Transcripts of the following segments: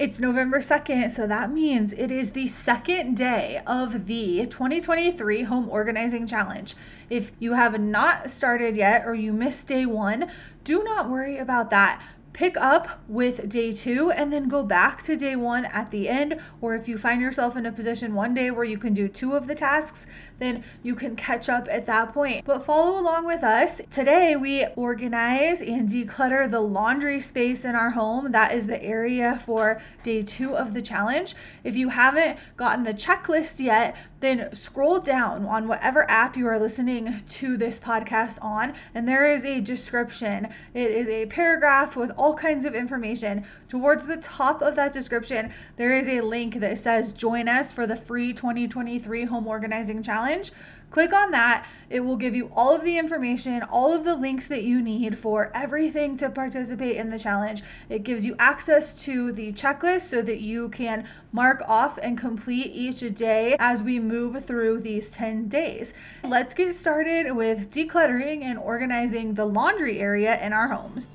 It's November 2nd, so that means it is the second day of the 2023 Home Organizing Challenge. If you have not started yet or you missed day one, do not worry about that pick up with day two and then go back to day one at the end. Or if you find yourself in a position one day where you can do two of the tasks, then you can catch up at that point. But follow along with us. Today, we organize and declutter the laundry space in our home. That is the area for day two of the challenge. If you haven't gotten the checklist yet, then scroll down on whatever app you are listening to this podcast on, and there is a description. It is a paragraph with all kinds of information. Towards the top of that description, there is a link that says Join us for the free 2023 Home Organizing Challenge. Click on that. It will give you all of the information, all of the links that you need for everything to participate in the challenge. It gives you access to the checklist so that you can mark off and complete each day as we move through these 10 days. Let's get started with decluttering and organizing the laundry area in our homes.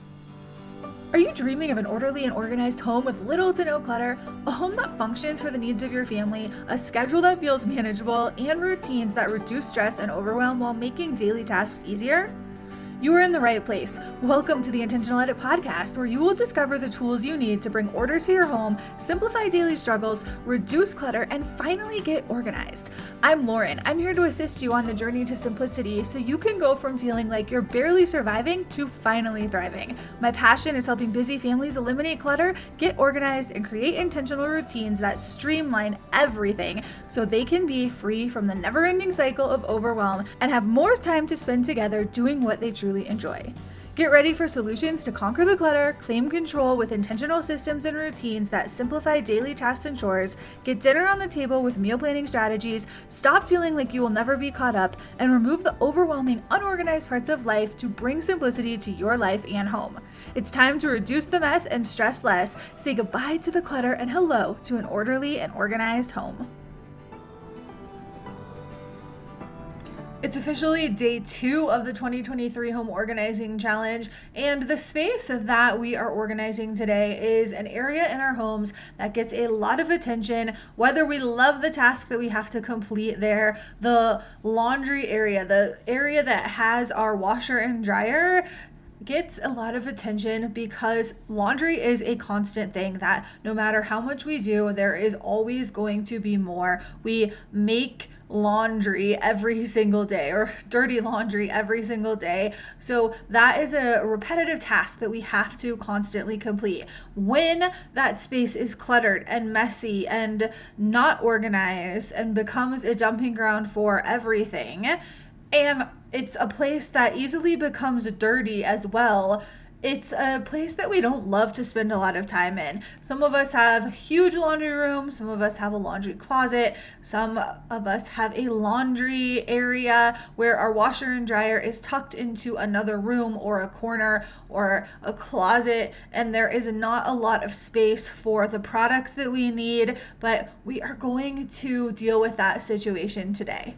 Are you dreaming of an orderly and organized home with little to no clutter? A home that functions for the needs of your family, a schedule that feels manageable, and routines that reduce stress and overwhelm while making daily tasks easier? You are in the right place. Welcome to the Intentional Edit podcast, where you will discover the tools you need to bring order to your home, simplify daily struggles, reduce clutter, and finally get organized. I'm Lauren. I'm here to assist you on the journey to simplicity so you can go from feeling like you're barely surviving to finally thriving. My passion is helping busy families eliminate clutter, get organized, and create intentional routines that streamline everything so they can be free from the never ending cycle of overwhelm and have more time to spend together doing what they truly truly enjoy. Get ready for solutions to conquer the clutter, claim control with intentional systems and routines that simplify daily tasks and chores, get dinner on the table with meal planning strategies, stop feeling like you will never be caught up, and remove the overwhelming, unorganized parts of life to bring simplicity to your life and home. It's time to reduce the mess and stress less, say goodbye to the clutter, and hello to an orderly and organized home. It's officially day two of the 2023 Home Organizing Challenge, and the space that we are organizing today is an area in our homes that gets a lot of attention, whether we love the task that we have to complete there, the laundry area, the area that has our washer and dryer gets a lot of attention because laundry is a constant thing that no matter how much we do, there is always going to be more. We make laundry every single day or dirty laundry every single day. So that is a repetitive task that we have to constantly complete. When that space is cluttered and messy and not organized and becomes a dumping ground for everything, and it's a place that easily becomes dirty as well it's a place that we don't love to spend a lot of time in. Some of us have huge laundry rooms, some of us have a laundry closet, some of us have a laundry area where our washer and dryer is tucked into another room or a corner or a closet, and there is not a lot of space for the products that we need, but we are going to deal with that situation today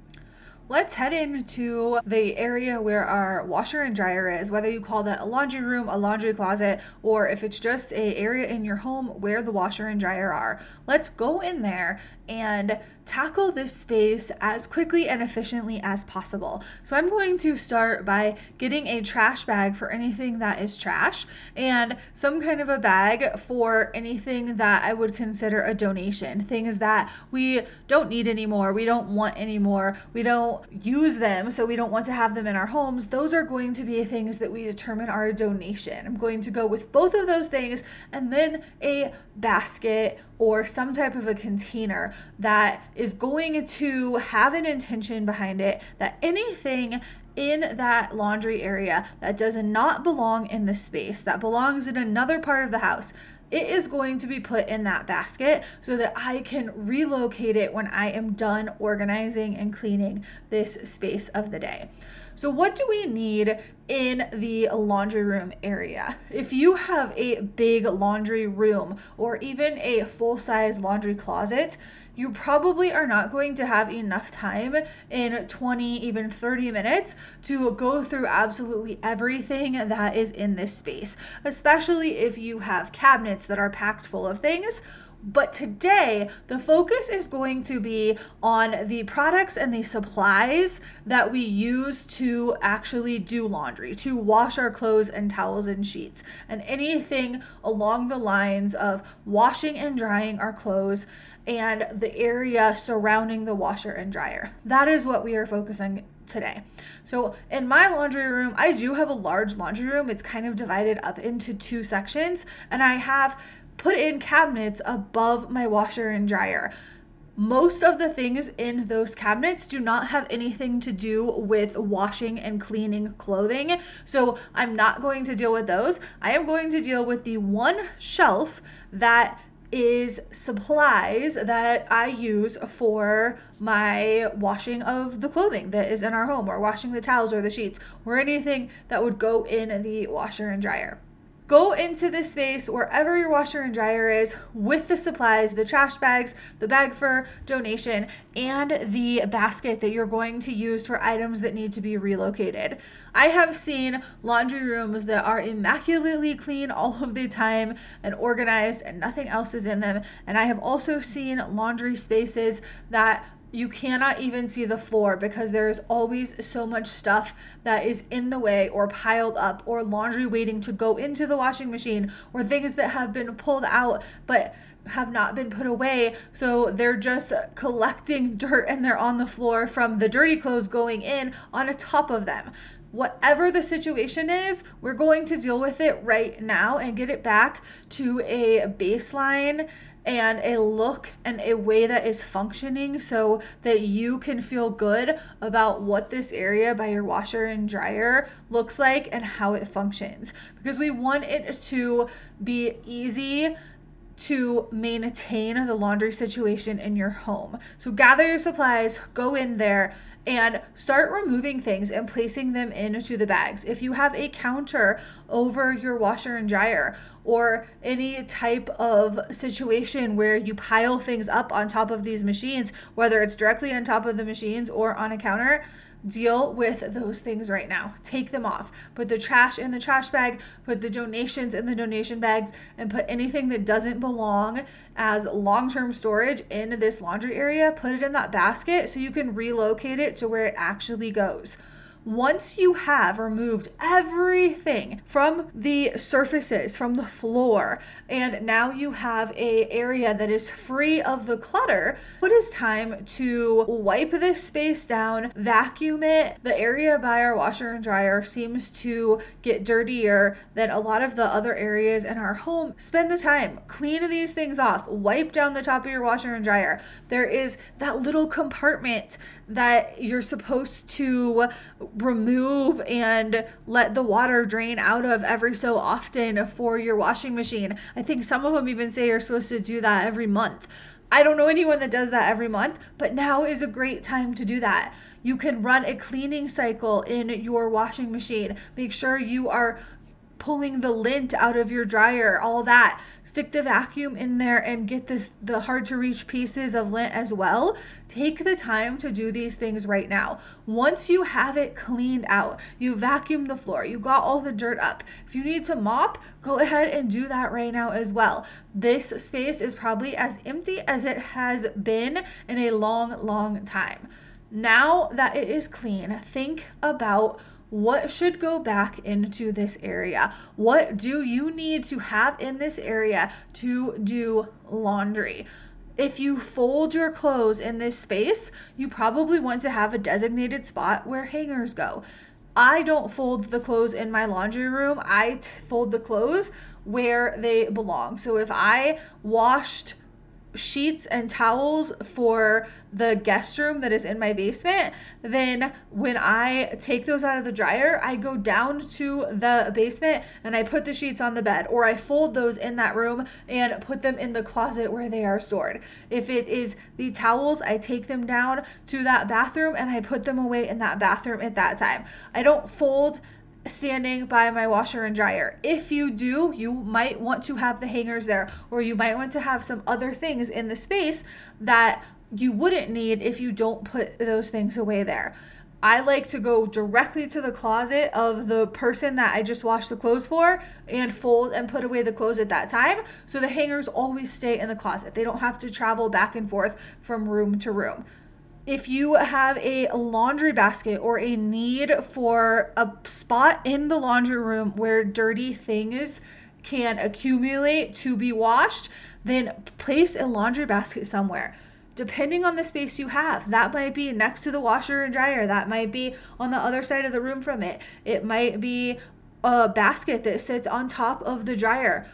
let's head into the area where our washer and dryer is whether you call that a laundry room a laundry closet or if it's just a area in your home where the washer and dryer are let's go in there and tackle this space as quickly and efficiently as possible. So I'm going to start by getting a trash bag for anything that is trash and some kind of a bag for anything that I would consider a donation, things that we don't need anymore, we don't want anymore, we don't use them, so we don't want to have them in our homes. Those are going to be things that we determine are a donation. I'm going to go with both of those things and then a basket or some type of a container that is going to have an intention behind it that anything in that laundry area that does not belong in the space, that belongs in another part of the house, it is going to be put in that basket so that I can relocate it when I am done organizing and cleaning this space of the day. So, what do we need in the laundry room area? If you have a big laundry room or even a full size laundry closet, you probably are not going to have enough time in 20, even 30 minutes to go through absolutely everything that is in this space, especially if you have cabinets that are packed full of things but today, the focus is going to be on the products and the supplies that we use to actually do laundry, to wash our clothes and towels and sheets, and anything along the lines of washing and drying our clothes and the area surrounding the washer and dryer. That is what we are focusing today. So in my laundry room, I do have a large laundry room. It's kind of divided up into two sections, and I have put in cabinets above my washer and dryer. Most of the things in those cabinets do not have anything to do with washing and cleaning clothing. So I'm not going to deal with those. I am going to deal with the one shelf that is supplies that I use for my washing of the clothing that is in our home, or washing the towels or the sheets, or anything that would go in the washer and dryer. Go into this space wherever your washer and dryer is with the supplies, the trash bags, the bag for donation, and the basket that you're going to use for items that need to be relocated. I have seen laundry rooms that are immaculately clean all of the time and organized, and nothing else is in them. And I have also seen laundry spaces that you cannot even see the floor because there's always so much stuff that is in the way or piled up or laundry waiting to go into the washing machine or things that have been pulled out but have not been put away. So they're just collecting dirt and they're on the floor from the dirty clothes going in on top of them. Whatever the situation is, we're going to deal with it right now and get it back to a baseline and a look and a way that is functioning so that you can feel good about what this area by your washer and dryer looks like and how it functions. Because we want it to be easy to maintain the laundry situation in your home. So gather your supplies, go in there, and start removing things and placing them into the bags. If you have a counter over your washer and dryer or any type of situation where you pile things up on top of these machines, whether it's directly on top of the machines or on a counter, deal with those things right now. Take them off. Put the trash in the trash bag, put the donations in the donation bags, and put anything that doesn't belong as long term storage in this laundry area. Put it in that basket so you can relocate it to where it actually goes once you have removed everything from the surfaces from the floor and now you have a area that is free of the clutter it is time to wipe this space down vacuum it? The area by our washer and dryer seems to get dirtier than a lot of the other areas in our home. Spend the time clean these things off wipe down the top of your washer and dryer. There is that little compartment that you're supposed to remove and let the water drain out of every so often for your washing machine. I think some of them even say you're supposed to do that every month. I don't know anyone that does that every month, but now is a great time to do that. You can run a cleaning cycle in your washing machine. Make sure you are pulling the lint out of your dryer, all that. Stick the vacuum in there and get this the hard to reach pieces of lint as well. Take the time to do these things right now. Once you have it cleaned out, you vacuum the floor, you got all the dirt up. If you need to mop, go ahead and do that right now as well. This space is probably as empty as it has been in a long, long time. Now that it is clean, think about what should go back into this area? What do you need to have in this area to do laundry? If you fold your clothes in this space, you probably want to have a designated spot where hangers go. I don't fold the clothes in my laundry room. I t- fold the clothes where they belong. So if I washed sheets and towels for the guest room that is in my basement, then when I take those out of the dryer, I go down to the basement and I put the sheets on the bed or I fold those in that room and put them in the closet where they are stored. If it is the towels, I take them down to that bathroom and I put them away in that bathroom at that time. I don't fold standing by my washer and dryer. If you do, you might want to have the hangers there, or you might want to have some other things in the space that you wouldn't need if you don't put those things away there. I like to go directly to the closet of the person that I just washed the clothes for and fold and put away the clothes at that time. So the hangers always stay in the closet. They don't have to travel back and forth from room to room if you have a laundry basket or a need for a spot in the laundry room where dirty things can accumulate to be washed, then place a laundry basket somewhere. Depending on the space you have, that might be next to the washer and dryer, that might be on the other side of the room from it, it might be a basket that sits on top of the dryer.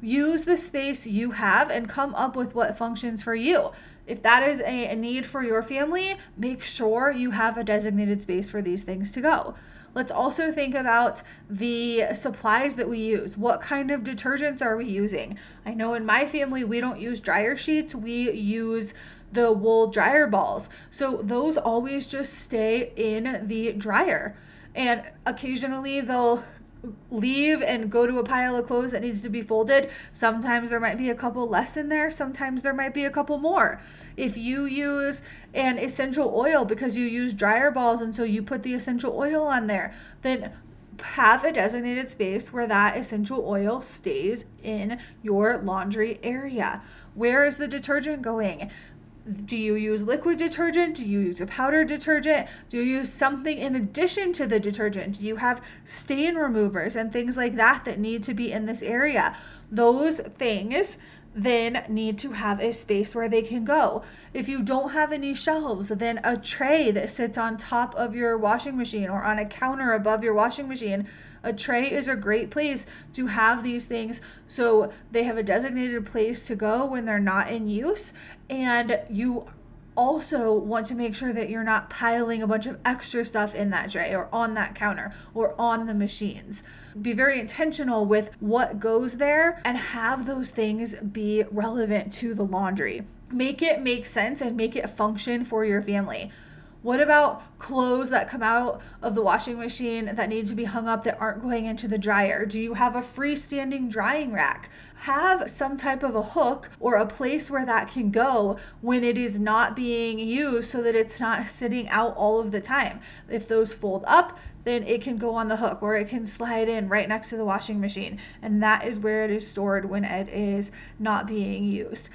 Use the space you have and come up with what functions for you. If that is a, a need for your family, make sure you have a designated space for these things to go. Let's also think about the supplies that we use. What kind of detergents are we using? I know in my family, we don't use dryer sheets, we use the wool dryer balls. So those always just stay in the dryer. And occasionally they'll leave and go to a pile of clothes that needs to be folded, sometimes there might be a couple less in there, sometimes there might be a couple more. If you use an essential oil because you use dryer balls and so you put the essential oil on there, then have a designated space where that essential oil stays in your laundry area. Where is the detergent going? Do you use liquid detergent? Do you use a powder detergent? Do you use something in addition to the detergent? Do you have stain removers and things like that that need to be in this area? Those things then need to have a space where they can go. If you don't have any shelves, then a tray that sits on top of your washing machine or on a counter above your washing machine a tray is a great place to have these things so they have a designated place to go when they're not in use. And you also want to make sure that you're not piling a bunch of extra stuff in that tray or on that counter or on the machines. Be very intentional with what goes there and have those things be relevant to the laundry. Make it make sense and make it function for your family. What about clothes that come out of the washing machine that need to be hung up that aren't going into the dryer? Do you have a freestanding drying rack? Have some type of a hook or a place where that can go when it is not being used so that it's not sitting out all of the time. If those fold up, then it can go on the hook or it can slide in right next to the washing machine. And that is where it is stored when it is not being used.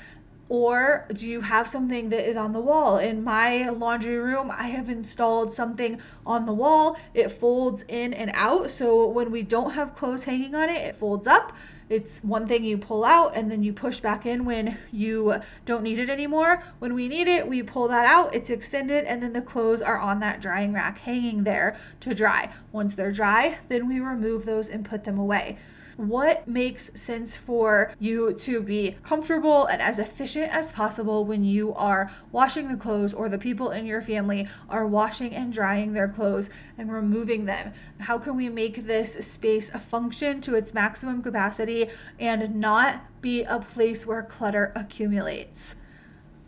Or do you have something that is on the wall? In my laundry room, I have installed something on the wall. It folds in and out. So when we don't have clothes hanging on it, it folds up. It's one thing you pull out and then you push back in when you don't need it anymore. When we need it, we pull that out, it's extended, and then the clothes are on that drying rack hanging there to dry. Once they're dry, then we remove those and put them away what makes sense for you to be comfortable and as efficient as possible when you are washing the clothes or the people in your family are washing and drying their clothes and removing them. How can we make this space a function to its maximum capacity and not be a place where clutter accumulates?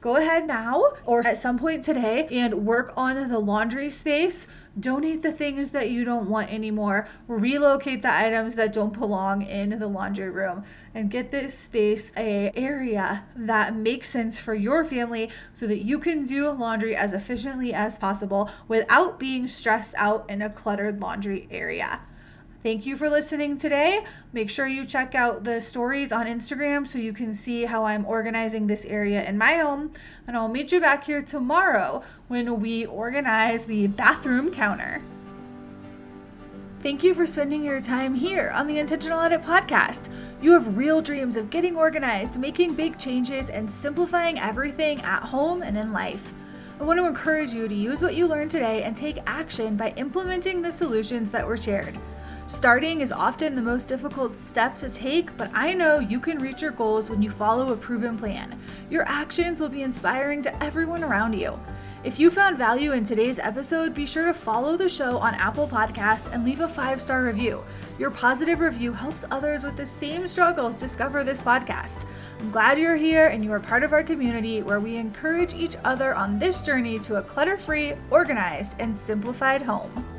Go ahead now or at some point today and work on the laundry space. Donate the things that you don't want anymore. Relocate the items that don't belong in the laundry room and get this space a area that makes sense for your family so that you can do laundry as efficiently as possible without being stressed out in a cluttered laundry area. Thank you for listening today. Make sure you check out the stories on Instagram so you can see how I'm organizing this area in my home. And I'll meet you back here tomorrow when we organize the bathroom counter. Thank you for spending your time here on the Intentional Edit podcast. You have real dreams of getting organized, making big changes, and simplifying everything at home and in life. I want to encourage you to use what you learned today and take action by implementing the solutions that were shared. Starting is often the most difficult step to take, but I know you can reach your goals when you follow a proven plan. Your actions will be inspiring to everyone around you. If you found value in today's episode, be sure to follow the show on Apple Podcasts and leave a five star review. Your positive review helps others with the same struggles discover this podcast. I'm glad you're here and you are part of our community where we encourage each other on this journey to a clutter free, organized, and simplified home.